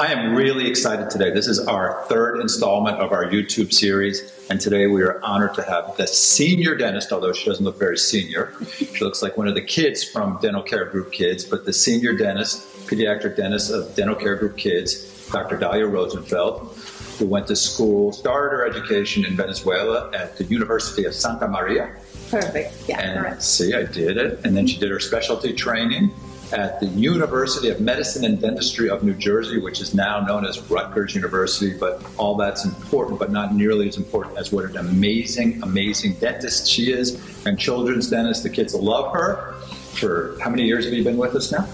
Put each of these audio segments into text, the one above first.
I am really excited today. This is our third installment of our YouTube series, and today we are honored to have the senior dentist, although she doesn't look very senior. She looks like one of the kids from Dental Care Group Kids, but the senior dentist, pediatric dentist of Dental Care Group Kids, Dr. Dalia Rosenfeld, who went to school, started her education in Venezuela at the University of Santa Maria. Perfect. Yeah, And correct. see, I did it. And then she did her specialty training at the University of Medicine and Dentistry of New Jersey, which is now known as Rutgers University. But all that's important, but not nearly as important as what an amazing, amazing dentist she is and children's dentist. The kids love her. For how many years have you been with us now?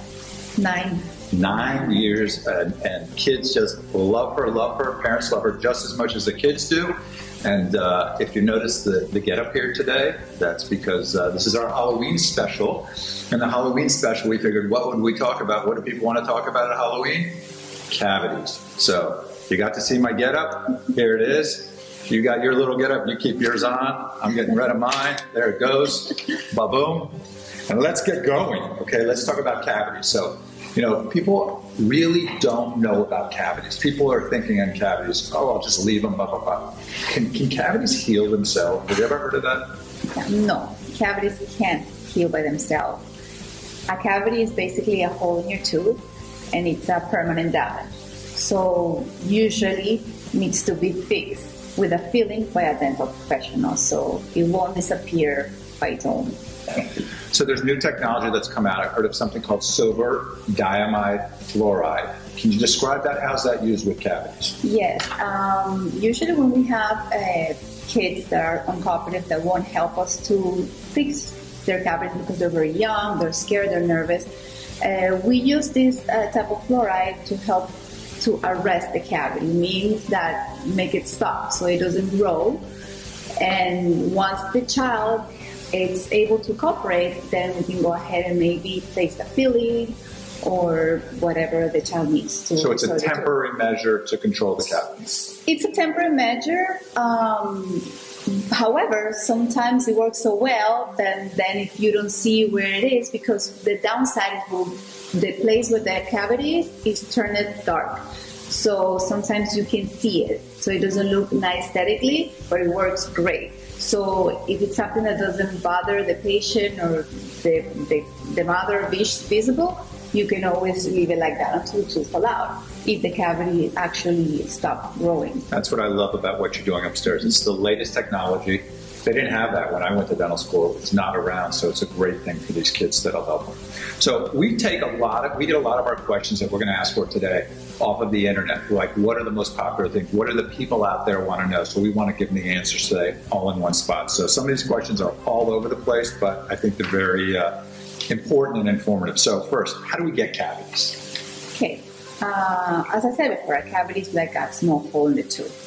Nine. Nine years, and, and kids just love her, love her. Parents love her just as much as the kids do. And uh, if you notice the, the get up here today, that's because uh, this is our Halloween special. And the Halloween special, we figured, what would we talk about? What do people want to talk about at Halloween? Cavities. So you got to see my get up. Here it is. You got your little get up. You keep yours on. I'm getting rid of mine. There it goes. Ba boom. And let's get going. Okay, let's talk about cavities. So, you know, people really don't know about cavities. People are thinking on cavities, oh, I'll just leave them, blah, blah, blah. Can, can cavities heal themselves? Have you ever heard of that? No, cavities can't heal by themselves. A cavity is basically a hole in your tooth, and it's a permanent damage. So usually needs to be fixed with a filling by a dental professional, so it won't disappear by its own. So there's new technology that's come out. I've heard of something called silver diamine fluoride. Can you describe that? How's that used with cavities? Yes, um, usually when we have uh, kids that are uncooperative that won't help us to fix their cavities because they're very young, they're scared, they're nervous, uh, we use this uh, type of fluoride to help to arrest the cavity, means that make it stop so it doesn't grow. And once the child is able to cooperate, then we can go ahead and maybe place a filling or whatever the child needs to. So it's a temporary measure to control the cavities. it's a temporary measure. Um, however, sometimes it works so well that then if you don't see where it is, because the downside is will, the place where the cavity is is turned dark. So sometimes you can see it. So it doesn't look nice aesthetically, but it works great. So if it's something that doesn't bother the patient or the, the, the mother vis- visible, you can always leave it like that until tooth fall out if the cavity actually stop growing. That's what I love about what you're doing upstairs. It's the latest technology. They didn't have that when I went to dental school. It's not around, so it's a great thing for these kids that'll help them. So we take a lot of, we get a lot of our questions that we're going to ask for today off of the internet. Like, what are the most popular things? What are the people out there want to know? So we want to give them the answers today all in one spot. So some of these questions are all over the place, but I think they're very uh, important and informative. So first, how do we get cavities? Okay, uh, as I said before, a cavity is like a small hole in the tooth.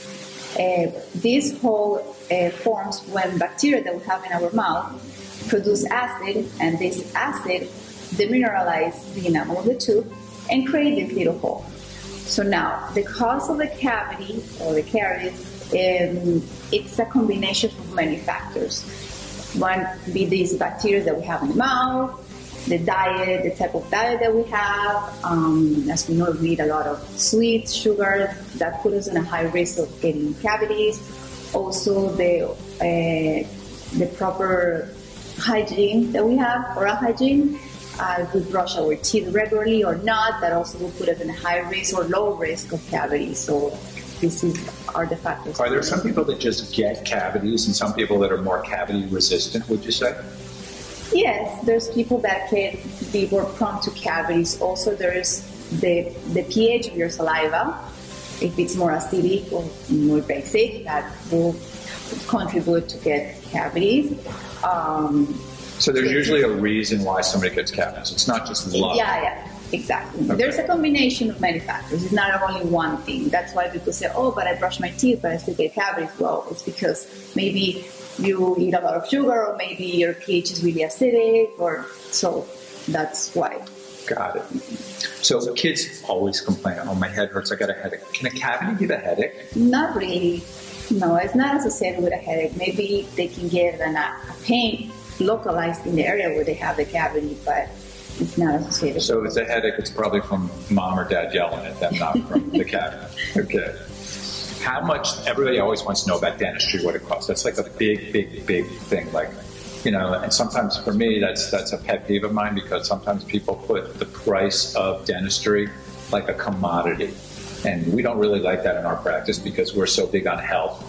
Uh, this hole uh, forms when bacteria that we have in our mouth produce acid, and this acid demineralize the enamel of the tooth and create this little hole. So now, the cause of the cavity or the caries, um, it's a combination of many factors. One be these bacteria that we have in the mouth, the diet, the type of diet that we have. Um, as we know, we eat a lot of sweets, sugar, that put us in a high risk of getting cavities. Also, the uh, the proper hygiene that we have, oral hygiene. Uh, we brush our teeth regularly or not, that also will put us in a high risk or low risk of cavities. So, this is are the factors. Are there some people that just get cavities and some people that are more cavity resistant, would you say? Yes, there's people that can be more prone to cavities. Also, there's the the pH of your saliva. If it's more acidic or more basic, that will contribute to get cavities. Um, So there's usually a reason why somebody gets cavities. It's not just luck. yeah, yeah, exactly. Okay. There's a combination of many factors. It's not only one thing. That's why people say, "Oh, but I brush my teeth, but I still get cavities." Well, it's because maybe you eat a lot of sugar, or maybe your pH is really acidic, or so. That's why. Got it. So kids always complain, oh, my head hurts, I got a headache. Can a cavity give a headache? Not really. No, it's not associated with a headache. Maybe they can get an, a pain localized in the area where they have the cavity, but it's not associated. So if it's a headache, it's probably from mom or dad yelling at them, not from the cavity. Okay. How much, everybody always wants to know about dentistry, what it costs. That's like a big, big, big thing. Like, you know, and sometimes for me, that's, that's a pet peeve of mine because sometimes people put the price of dentistry like a commodity. And we don't really like that in our practice because we're so big on health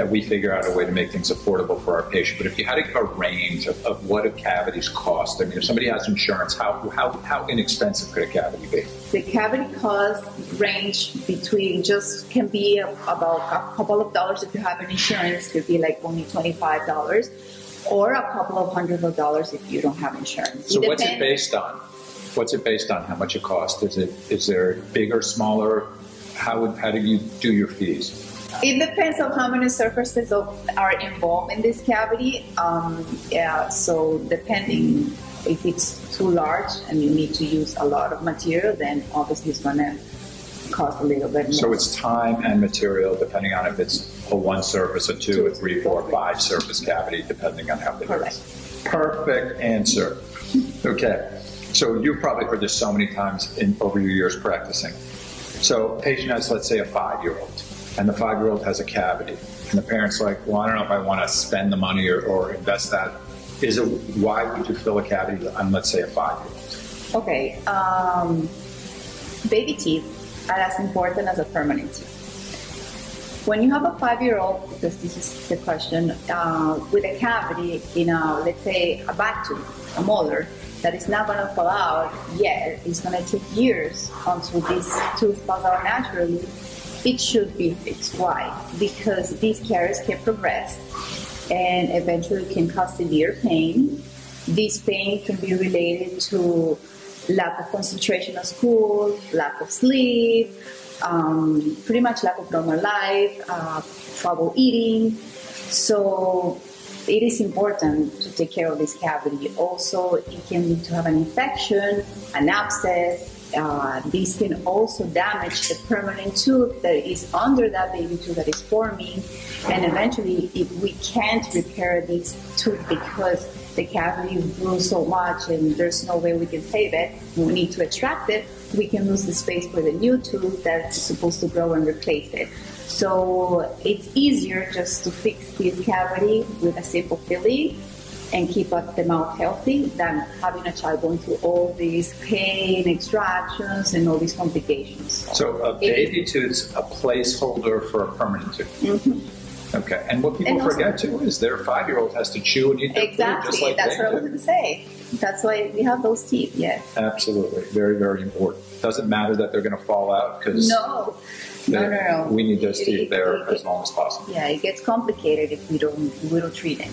that we figure out a way to make things affordable for our patient. But if you had a range of, of what a cavities cost, I mean, if somebody has insurance, how, how, how inexpensive could a cavity be? The cavity cost range between just can be about a couple of dollars if you have an insurance, could be like only twenty-five dollars, or a couple of hundred of dollars if you don't have insurance. So what's it based on? What's it based on? How much it costs? Is it is there bigger, smaller? How would how do you do your fees? It depends on how many surfaces of, are involved in this cavity. Um, yeah, so depending if it's too large and you need to use a lot of material, then obviously it's going to cost a little bit more. So it's time and material, depending on if it's a one surface, a two, a three, four, five surface cavity, depending on how big it Correct. is. Perfect answer. Okay. So you've probably heard this so many times in over your years practicing. So patient has, let's say, a five-year-old, and the five-year-old has a cavity, and the parent's like, "Well, I don't know if I want to spend the money or, or invest that. Is it why would you fill a cavity on, let's say, a five-year-old? Okay, um, baby teeth are as important as a permanent teeth. When you have a five-year-old, because this is the question, uh, with a cavity in a, let's say, a back tooth, a molar, that is not going to fall out yet, it's going to take years until this tooth falls out naturally, it should be fixed. Why? Because these caries can progress and eventually can cause severe pain. This pain can be related to lack of concentration at school, lack of sleep, um, pretty much lack of normal life, uh, trouble eating. So it is important to take care of this cavity. Also, it can lead to have an infection, an abscess. Uh, this can also damage the permanent tooth that is under that baby tooth that is forming. And eventually, if we can't repair this tooth because the cavity grew so much and there's no way we can save it, we need to extract it, we can lose the space for the new tooth that's supposed to grow and replace it. So it's easier just to fix this cavity with a simple filling and keep up the mouth healthy than having a child going through all these pain, extractions, and all these complications. So a baby tooth's a placeholder for a permanent tooth. Okay, and what people Mm-hmm. And also- forget too is their five-year-old has to chew and eat their food just Exactly, like that's they what I was do. going to say. That's why we have those teeth, yeah. Absolutely, very, very important. Doesn't matter that they're going to fall out because No, no, no, no. we need those It- teeth it- there it- as long as possible. Yeah, it gets complicated if we don't we don't treat it.